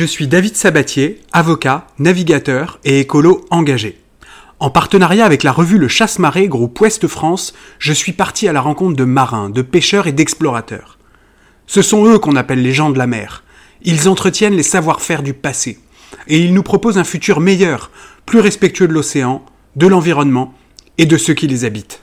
Je suis David Sabatier, avocat, navigateur et écolo engagé. En partenariat avec la revue Le Chasse-Marée, groupe Ouest France, je suis parti à la rencontre de marins, de pêcheurs et d'explorateurs. Ce sont eux qu'on appelle les gens de la mer. Ils entretiennent les savoir-faire du passé. Et ils nous proposent un futur meilleur, plus respectueux de l'océan, de l'environnement et de ceux qui les habitent.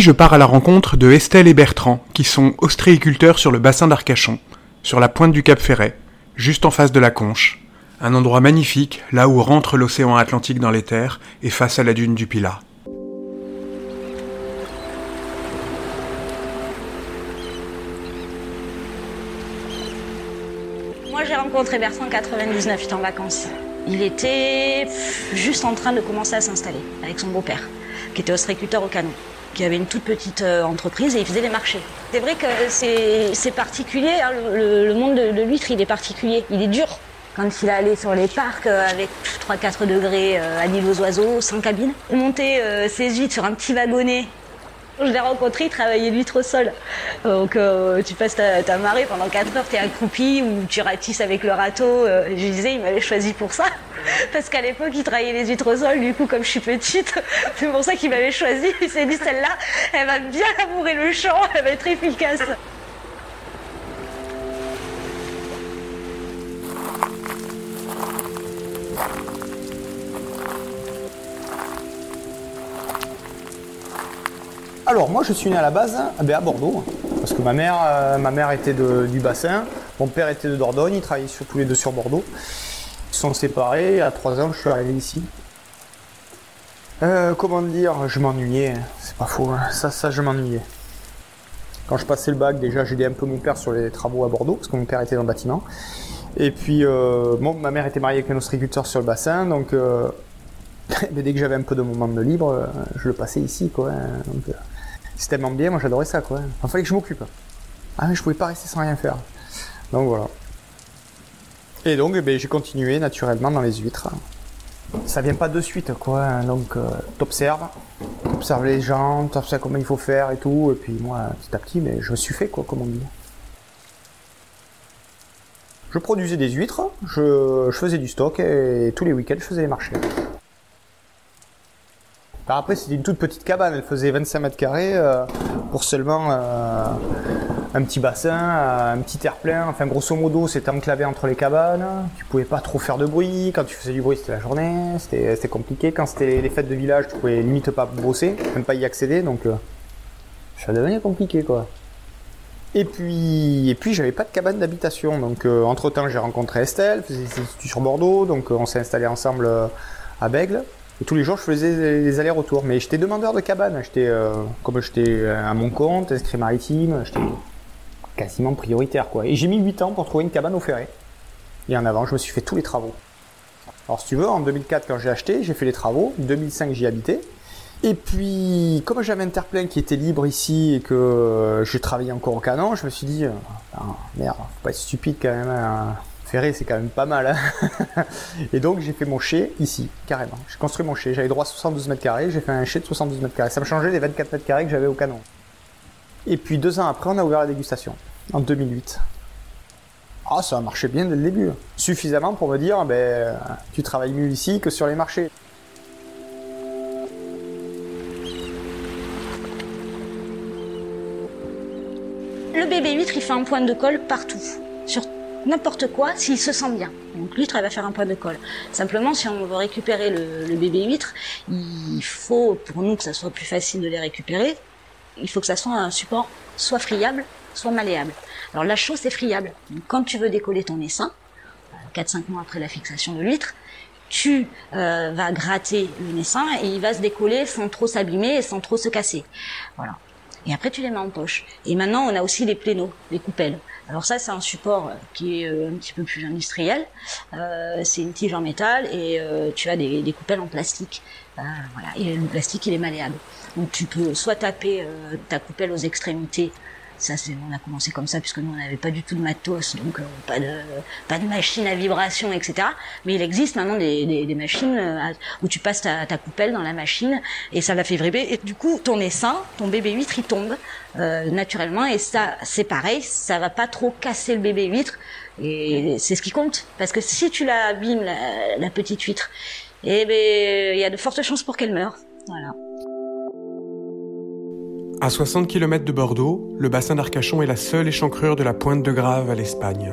Je pars à la rencontre de Estelle et Bertrand, qui sont ostréiculteurs sur le bassin d'Arcachon, sur la pointe du Cap Ferret, juste en face de la Conche. Un endroit magnifique, là où rentre l'océan Atlantique dans les terres et face à la dune du Pilat. Moi, j'ai rencontré Bertrand en 99, il était en vacances. Il était juste en train de commencer à s'installer avec son beau-père, qui était ostréiculteur au canon qui avait une toute petite euh, entreprise et il faisait des marchés. C'est vrai que c'est particulier, hein, le, monde de, l'huître il est particulier, il est dur. Quand il allait sur les parcs euh, avec 3-4 degrés euh, à l'île aux oiseaux, sans cabine, monter ses huîtres sur un petit wagonnet je l'ai rencontré, il travaillait l'huître au sol. Donc tu passes ta, marée pendant 4 heures, tu es accroupi ou tu ratisses avec le râteau. je disais, il m'avait choisi pour ça. Parce qu'à l'époque, il travaillait les huîtres au sol, du coup, comme je suis petite, c'est pour ça qu'il m'avait choisi. Il s'est dit, celle-là, elle va bien labourer le champ, elle va être efficace. Alors moi je suis né à la base hein, ben, à Bordeaux parce que ma mère, euh, ma mère était du bassin, mon père était de Dordogne, ils travaillaient tous les deux sur Bordeaux sont séparés. À 3 ans, je suis arrivé ici. Euh, comment dire Je m'ennuyais. C'est pas faux. Hein. Ça, ça, je m'ennuyais. Quand je passais le bac, déjà, j'aidais un peu mon père sur les travaux à Bordeaux, parce que mon père était dans le bâtiment. Et puis, euh, ma mère était mariée avec un ostriculteur sur le bassin, donc dès que j'avais un peu de moment de libre, je le passais ici, quoi. Hein. C'est tellement bien, moi j'adorais ça, quoi. Il fallait que je m'occupe. Ah, mais je pouvais pas rester sans rien faire. Donc voilà. Et donc, eh ben, j'ai continué naturellement dans les huîtres. Ça vient pas de suite, quoi. Donc, euh, t'observes, t'observes les gens, t'observes comment il faut faire et tout. Et puis moi, petit à petit, mais je me suis fait, quoi, comme on dit. Je produisais des huîtres, je, faisais du stock et tous les week-ends, je faisais les marchés. Après, c'était une toute petite cabane, elle faisait 25 mètres carrés euh, pour seulement euh, un petit bassin, un petit terre-plein. Enfin, grosso modo, c'était enclavé entre les cabanes. Tu pouvais pas trop faire de bruit. Quand tu faisais du bruit, c'était la journée. C'était compliqué. Quand c'était les fêtes de village, tu pouvais limite pas bosser, même pas y accéder. Donc, euh, ça devenait compliqué, quoi. Et puis, et puis j'avais pas de cabane d'habitation. Donc, euh, entre temps, j'ai rencontré Estelle, faisait des études sur Bordeaux. Donc, euh, on s'est installé ensemble à Bègle. Et tous les jours, je faisais les allers-retours. Mais j'étais demandeur de cabane. J'étais, comme j'étais à mon compte, inscrit maritime, j'étais quasiment prioritaire quoi. Et j'ai mis 8 ans pour trouver une cabane au ferré. Et en avant, je me suis fait tous les travaux. Alors si tu veux, en 2004 quand j'ai acheté, j'ai fait les travaux. 2005 j'y habitais. Et puis, comme j'avais un terre-plein qui était libre ici et que je travaillais encore au canon, je me suis dit, euh, ah, merde, faut pas être stupide quand même. Hein. C'est quand même pas mal. Hein. et donc, j'ai fait mon chai ici, carrément. J'ai construit mon chai. J'avais droit à 72 mètres carrés. J'ai fait un chai de 72 mètres carrés. Ça me changeait les 24 mètres carrés que j'avais au canon. Et puis deux ans après, on a ouvert la dégustation, en 2008. Ah, ça a marché bien dès le début. Suffisamment pour me dire, ben, tu travailles mieux ici que sur les marchés. Le bébé huître, il fait un point de colle partout. N'importe quoi, s'il se sent bien. Donc l'huître, elle va faire un point de colle. Simplement, si on veut récupérer le, bébé huître, il faut, pour nous, que ça soit plus facile de les récupérer, il faut que ça soit un support soit friable, soit malléable. Alors la chose c'est friable. quand tu veux décoller ton essaim, 4-5 mois après la fixation de l'huître, tu euh, vas gratter le essaim et il va se décoller sans trop s'abîmer et sans trop se casser. Voilà. Et après tu les mets en poche. Et maintenant on a aussi les pléneaux, les coupelles. Alors ça c'est un support euh, qui est euh, un petit peu plus industriel. c'est une tige en métal et tu as des, des coupelles en plastique. voilà. Et le plastique il est malléable. Donc tu peux soit taper euh, ta coupelle aux extrémités Ça, c'est, on a commencé comme ça puisque nous on n'avait pas du tout de matos, donc euh, pas de pas de machine à vibration, etc. Mais il existe maintenant des, des, des machines euh, où tu passes ta, ta coupelle dans la machine et ça la fait vibrer. Et du coup, ton essaim, ton bébé huître, il tombe euh, naturellement. Et ça, c'est pareil, ça va pas trop casser le bébé huître. Et c'est ce qui compte, parce que si tu la abîmes la, la petite huître, eh ben il y a de fortes chances pour qu'elle meure. Voilà. À 60 km de Bordeaux, le bassin d'Arcachon est la seule échancrure de la pointe de Grave à l'Espagne.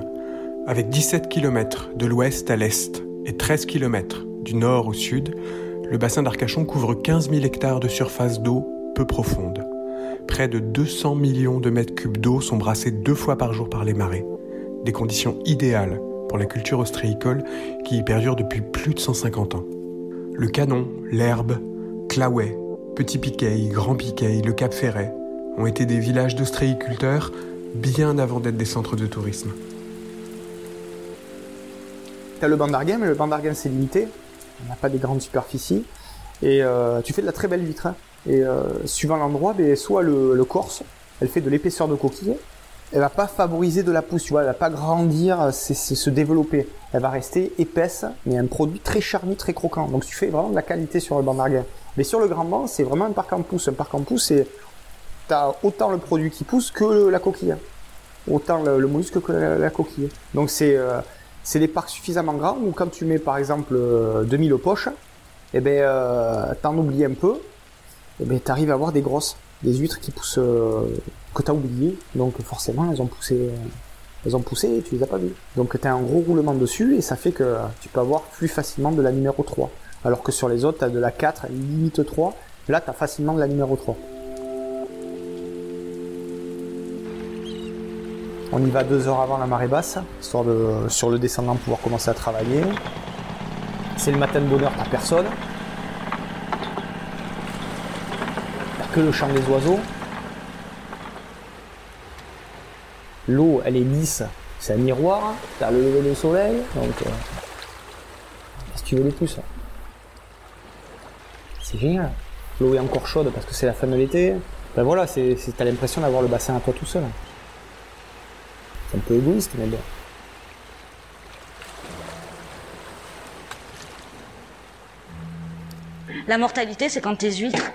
Avec 17 km de l'ouest à l'est et 13 km du nord au sud, le bassin d'Arcachon couvre 15 000 hectares de surface d'eau peu profonde. Près de 200 millions de mètres cubes d'eau sont brassés deux fois par jour par les marées. Des conditions idéales pour la culture ostréicole qui y perdure depuis plus de 150 ans. Le canon, l'herbe, Claouet, Petit Piquet, Grand Piquet, le Cap Ferret ont été des villages d'ostréiculteurs bien avant d'être des centres de tourisme. Tu as le bandarguin, mais le bandarguin c'est limité. On n'a pas des grandes superficies. Et euh, tu fais de la très belle vitre. hein. Et euh, suivant l'endroit, ben, soit le, corse, elle fait de l'épaisseur de coquille. Elle va pas favoriser de la pousse, tu vois, elle va pas grandir, c'est se développer. Elle va rester épaisse, mais un produit très charnu, très croquant. Donc tu fais vraiment de la qualité sur le bandarguin. Mais sur le grand banc, c'est vraiment un parc en pouce. Un parc en pouce, c'est t'as autant le produit qui pousse que la coquille. Autant le, mollusque que la, coquille. Donc c'est euh, c'est des parcs suffisamment grands où quand tu mets par exemple euh, 2000 poches, eh ben euh, t'en oublies un peu, eh ben t'arrives à avoir des grosses, des huîtres qui poussent euh, que t'as oublié. Donc forcément elles ont poussé, euh, elles ont poussé et tu les as pas vues. Donc t'as un gros roulement dessus et ça fait que tu peux avoir plus facilement de la numéro 3. Alors que sur les autres t'as de la 4, limite 3. Là t'as facilement de la numéro 3. On y va deux heures avant la marée basse, histoire de, sur le descendant, pouvoir commencer à travailler. C'est le matin de bonheur, t'as personne. T'as que le chant des oiseaux. L'eau, elle est lisse, c'est un miroir. T'as le lever du soleil, donc. euh, que tu veux de plus C'est génial. L'eau est encore chaude parce que c'est la fin de l'été. Ben voilà, t'as l'impression d'avoir le bassin à toi tout seul. C'est un peu égoïste, mais bon. La mortalité, c'est quand tes huîtres,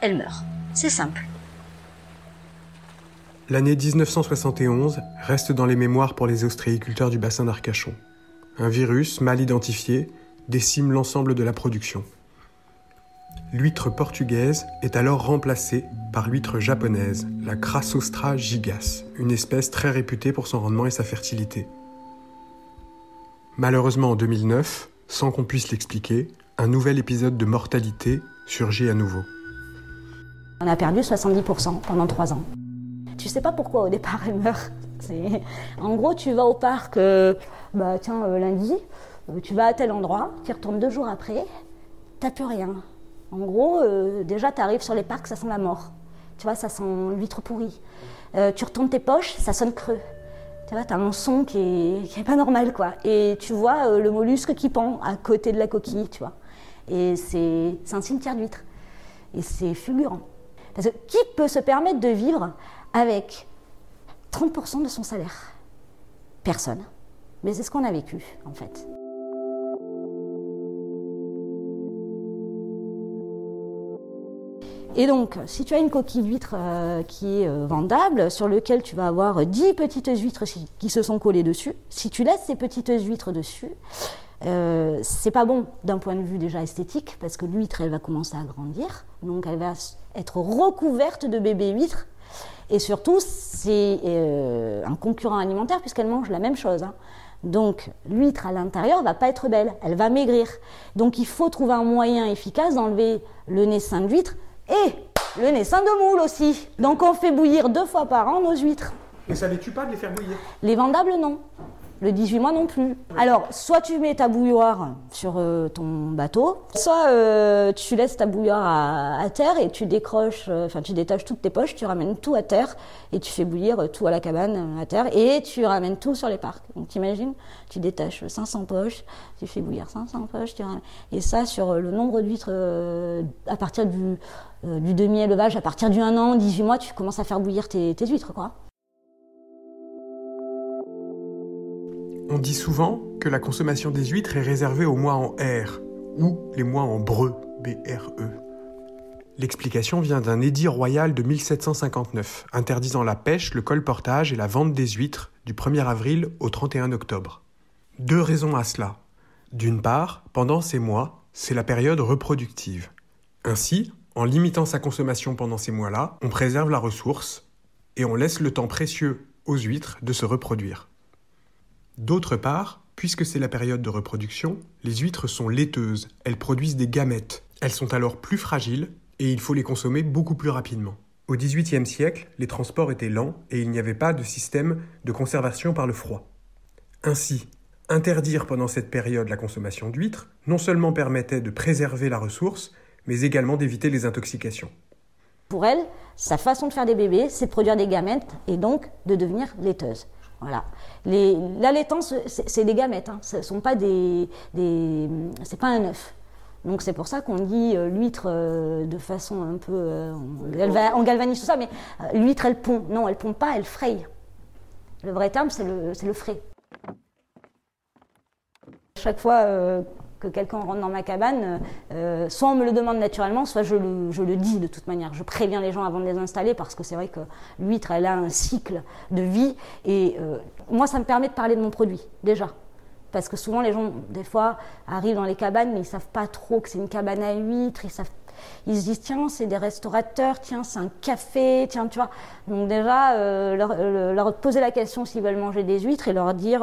elles meurent. C'est simple. L'année 1971 reste dans les mémoires pour les ostréiculteurs du bassin d'Arcachon. Un virus mal identifié décime l'ensemble de la production. L'huître portugaise est alors remplacée par l'huître japonaise, la Crassostra gigas, une espèce très réputée pour son rendement et sa fertilité. Malheureusement en 2009, sans qu'on puisse l'expliquer, un nouvel épisode de mortalité surgit à nouveau. On a perdu 70% pendant trois ans. Tu sais pas pourquoi au départ elle meurt. En gros, tu vas au parc, euh, bah tiens, euh, lundi, euh, tu vas à tel endroit, tu retournes deux jours après, t'as plus rien. En gros, déjà, tu arrives sur les parcs, ça sent la mort. Tu vois, ça sent l'huître pourrie. Tu retournes tes poches, ça sonne creux. Tu vois, t'as un son qui est, qui est pas normal, quoi. Et tu vois le mollusque qui pend à côté de la coquille, tu vois. Et c'est un cimetière d'huîtres. Et c'est fulgurant. Parce que qui peut se permettre de vivre avec 30% de son salaire? Personne. Mais c'est ce qu'on a vécu, en fait. Et donc, si tu as une coquille d'huître euh, qui est euh, vendable, sur lequel tu vas avoir 10 petites huîtres qui se sont collées dessus, si tu laisses ces petites huîtres dessus, euh, c'est pas bon d'un point de vue déjà esthétique, parce que l'huître, elle va commencer à grandir, donc elle va être recouverte de bébés huîtres, et surtout, c'est euh, un concurrent alimentaire puisqu'elle mange la même chose. hein. Donc, l'huître à l'intérieur va pas être belle, elle va maigrir. Donc, il faut trouver un moyen efficace d'enlever le naissin de l'huître et le naissin de moule aussi. Donc, on fait bouillir deux fois par an nos huîtres. Et ça les tue pas de les faire bouillir? Les vendables, non. Le 18 mois non plus. Alors, soit tu mets ta bouilloire sur euh, ton bateau, soit euh, tu laisses ta bouilloire à, terre et tu décroches, euh, enfin tu détaches toutes tes poches, tu ramènes tout à terre et tu fais bouillir tout à la cabane à terre et tu ramènes tout sur les parcs. Donc t'imagines, tu détaches 500 poches, tu fais bouillir 500 poches, tu ramènes- et ça sur le nombre d'huîtres à partir du, du demi-élevage, à partir du 1 an, 18 mois, tu commences à faire bouillir tes, tes huîtres quoi. On dit souvent que la consommation des huîtres est réservée aux mois en R ou les mois en breu, B-R-E. L'explication vient d'un édit royal de 1759 interdisant la pêche, le colportage et la vente des huîtres du 1er avril au 31 octobre. Deux raisons à cela. D'une part, pendant ces mois, c'est la période reproductive. Ainsi, en limitant sa consommation pendant ces mois-là, on préserve la ressource et on laisse le temps précieux aux huîtres de se reproduire. D'autre part, puisque c'est la période de reproduction, les huîtres sont laiteuses, elles produisent des gamètes. Elles sont alors plus fragiles et il faut les consommer beaucoup plus rapidement. Au XVIIIe siècle, les transports étaient lents et il n'y avait pas de système de conservation par le froid. Ainsi, interdire pendant cette période la consommation d'huîtres non seulement permettait de préserver la ressource, mais également d'éviter les intoxications. Pour elle, sa façon de faire des bébés, c'est de produire des gamètes et donc de devenir laiteuse. Voilà. L'allaitance, c'est des gamètes, hein. ce sont pas des, des c'est pas un œuf. Donc c'est pour ça qu'on dit euh, l'huître euh, de façon un peu, euh, on, galvanise tout ça, mais l'huître elle pond. Non, elle pond pas, elle fraye. Le vrai terme c'est le, c'est le frais. Chaque fois que quelqu'un rentre dans ma cabane, euh, soit on me le demande naturellement, soit je le, dis de toute manière. Je préviens les gens avant de les installer parce que c'est vrai que l'huître, elle a un cycle de vie et euh, moi, ça me permet de parler de mon produit déjà. Parce que souvent, les gens, des fois, arrivent dans les cabanes, mais ils savent pas trop que c'est une cabane à huîtres. Ils, se disent, tiens, c'est des restaurateurs, tiens, c'est un café, tiens, tu vois. Donc déjà, euh, leur, leur, poser la question s'ils veulent manger des huîtres et leur dire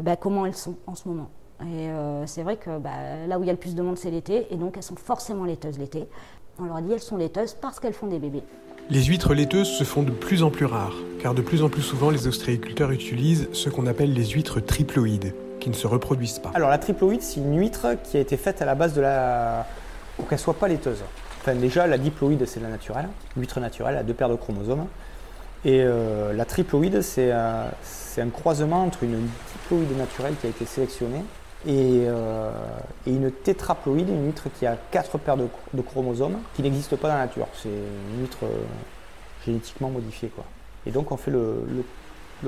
bah, comment elles sont en ce moment. Et euh, c'est vrai que bah, là où il y a le plus de monde, c'est l'été, et donc elles sont forcément laiteuses l'été. On leur dit elles sont laiteuses parce qu'elles font des bébés. Les huîtres laiteuses se font de plus en plus rares, car de plus en plus souvent les ostréiculteurs utilisent ce qu'on appelle les huîtres triploïdes, qui ne se reproduisent pas. Alors la triploïde, c'est une huître qui a été faite à la base de la... pour qu'elle soit pas laiteuse. Enfin déjà, la diploïde, c'est la naturelle, l'huître naturelle a deux paires de chromosomes. Et euh, la triploïde, c'est un croisement entre une diploïde naturelle qui a été sélectionnée euh, et, une tétraploïde, une huître qui a quatre paires de, chromosomes qui n'existe pas dans la nature. C'est une huître euh, génétiquement modifiée. Quoi. Et donc on fait le,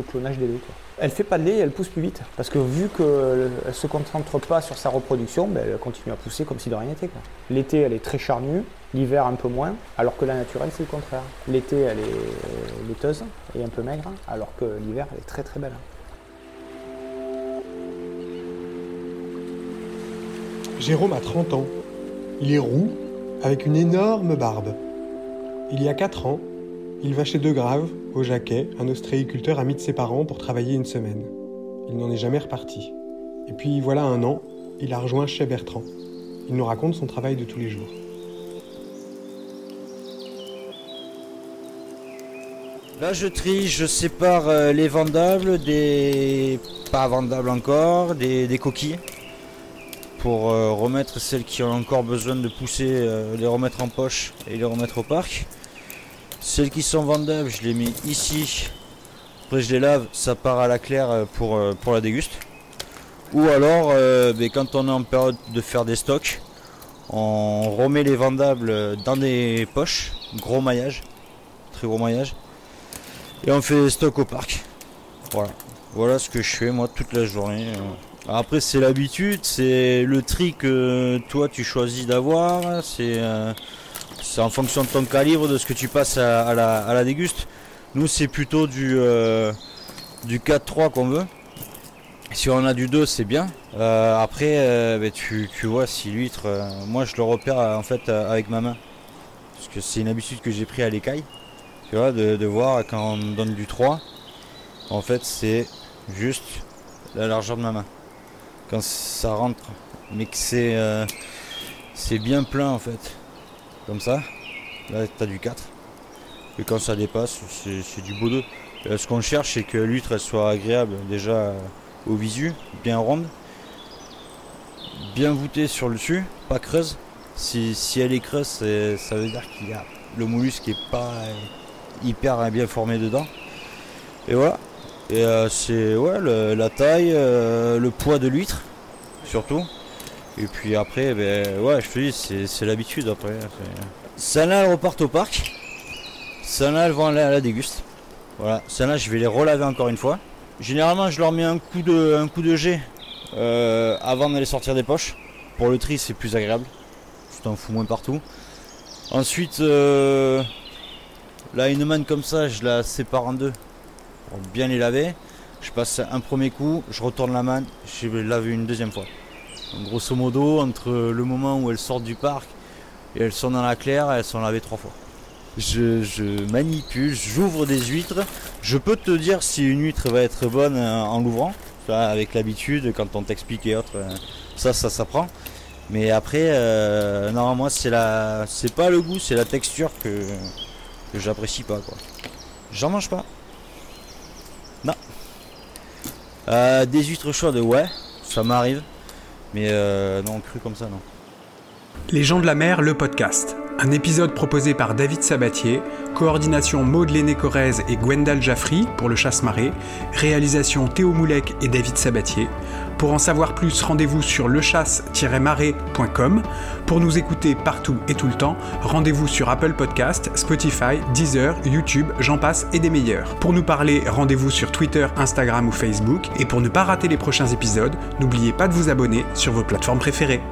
clonage des deux. Quoi. Elle fait pas de lait elle pousse plus vite. Parce que vu qu'elle ne se concentre pas sur sa reproduction, ben, elle continue à pousser comme si de rien n'était. L'été elle est très charnue, l'hiver un peu moins, alors que la naturelle c'est le contraire. L'été elle est laiteuse et un peu maigre, alors que l'hiver elle est très très belle. Jérôme a 30 ans. Il est roux, avec une énorme barbe. Il y a 4 ans, il va chez De Grave, au Jacquet, un ostréiculteur ami de ses parents, pour travailler une semaine. Il n'en est jamais reparti. Et puis voilà un an, il a rejoint chez Bertrand. Il nous raconte son travail de tous les jours. Là, je trie, je sépare euh, les vendables des pas vendables encore, des coquilles pour euh, remettre celles qui ont encore besoin de pousser, euh, les remettre en poche et les remettre au parc. Celles qui sont vendables, je les mets ici. Après je les lave, ça part à la claire euh, pour, pour la déguste. Ou alors, ben, quand on est en période de faire des stocks, on remet les vendables dans des poches, gros maillage, très gros maillage, et on fait des stocks au parc. Voilà, voilà ce que je fais moi toute la journée. Après c'est l'habitude, c'est le tri que toi tu choisis d'avoir, euh, c'est en fonction de ton calibre, de ce que tu passes à, la, déguste. Nous c'est plutôt du, euh, du 4-3 qu'on veut. Si on a du 2 c'est bien. Euh, après ben, tu, vois si l'huître, moi je le repère en fait avec ma main. Parce que c'est une habitude que j'ai pris à l'écaille. Tu vois, de, voir quand on donne du 3, en fait c'est juste la largeur de ma main quand ça rentre, mais que c'est euh, c'est bien plein en fait. Comme ça, là tu as du 4. Et quand ça dépasse, c'est du beau 2. ce qu'on cherche, c'est que l'huître soit agréable déjà euh, au visu, bien ronde, bien voûtée sur le dessus, pas creuse. Si, elle est creuse, ça veut dire qu'il y a le mollusque qui est pas euh, hyper bien formé dedans. Et voilà, et euh, c'est ouais, la taille, euh, le poids de l'huître, surtout. Et puis après, ben, ouais, je te dis, c'est l'habitude après. Celle-là, elles repartent au parc. Celle-là, elles vont la déguste. Voilà, celle-là, je vais les relaver encore une fois. Généralement, je leur mets un coup de, un coup de jet euh, avant d'aller sortir des poches. Pour le tri, c'est plus agréable. Je t'en fous moins partout. Ensuite, là, une manne comme ça, je la sépare en deux pour bien les laver. Je passe un premier coup, je retourne la manne, je vais laver une deuxième fois. Grosso modo, entre le moment où elles sortent du parc et elles sont dans la claire, elles sont lavées trois fois. Je, manipule, j'ouvre des huîtres. Je peux te dire si une huître va être bonne euh, en l'ouvrant. Avec l'habitude, quand on t'explique et autres, euh, ça, ça s'apprend. Mais après, euh, non, moi, c'est la, c'est pas le goût, c'est la texture que, que j'apprécie pas. J'en mange pas. Non. Euh, des huîtres chaudes, ouais, ça m'arrive. Mais euh, non, cru comme ça, non. Les gens de la mer, le podcast. Un épisode proposé par David Sabatier, coordination Maud Léné Corrèze et Gwendal Jaffry pour le chasse-marée, réalisation Théo Moulec et David Sabatier. Pour en savoir plus, rendez-vous sur lechasse-marée.com. Pour nous écouter partout et tout le temps, rendez-vous sur Apple Podcast, Spotify, Deezer, YouTube, j'en passe et des meilleurs. Pour nous parler, rendez-vous sur Twitter, Instagram ou Facebook. Et pour ne pas rater les prochains épisodes, n'oubliez pas de vous abonner sur vos plateformes préférées.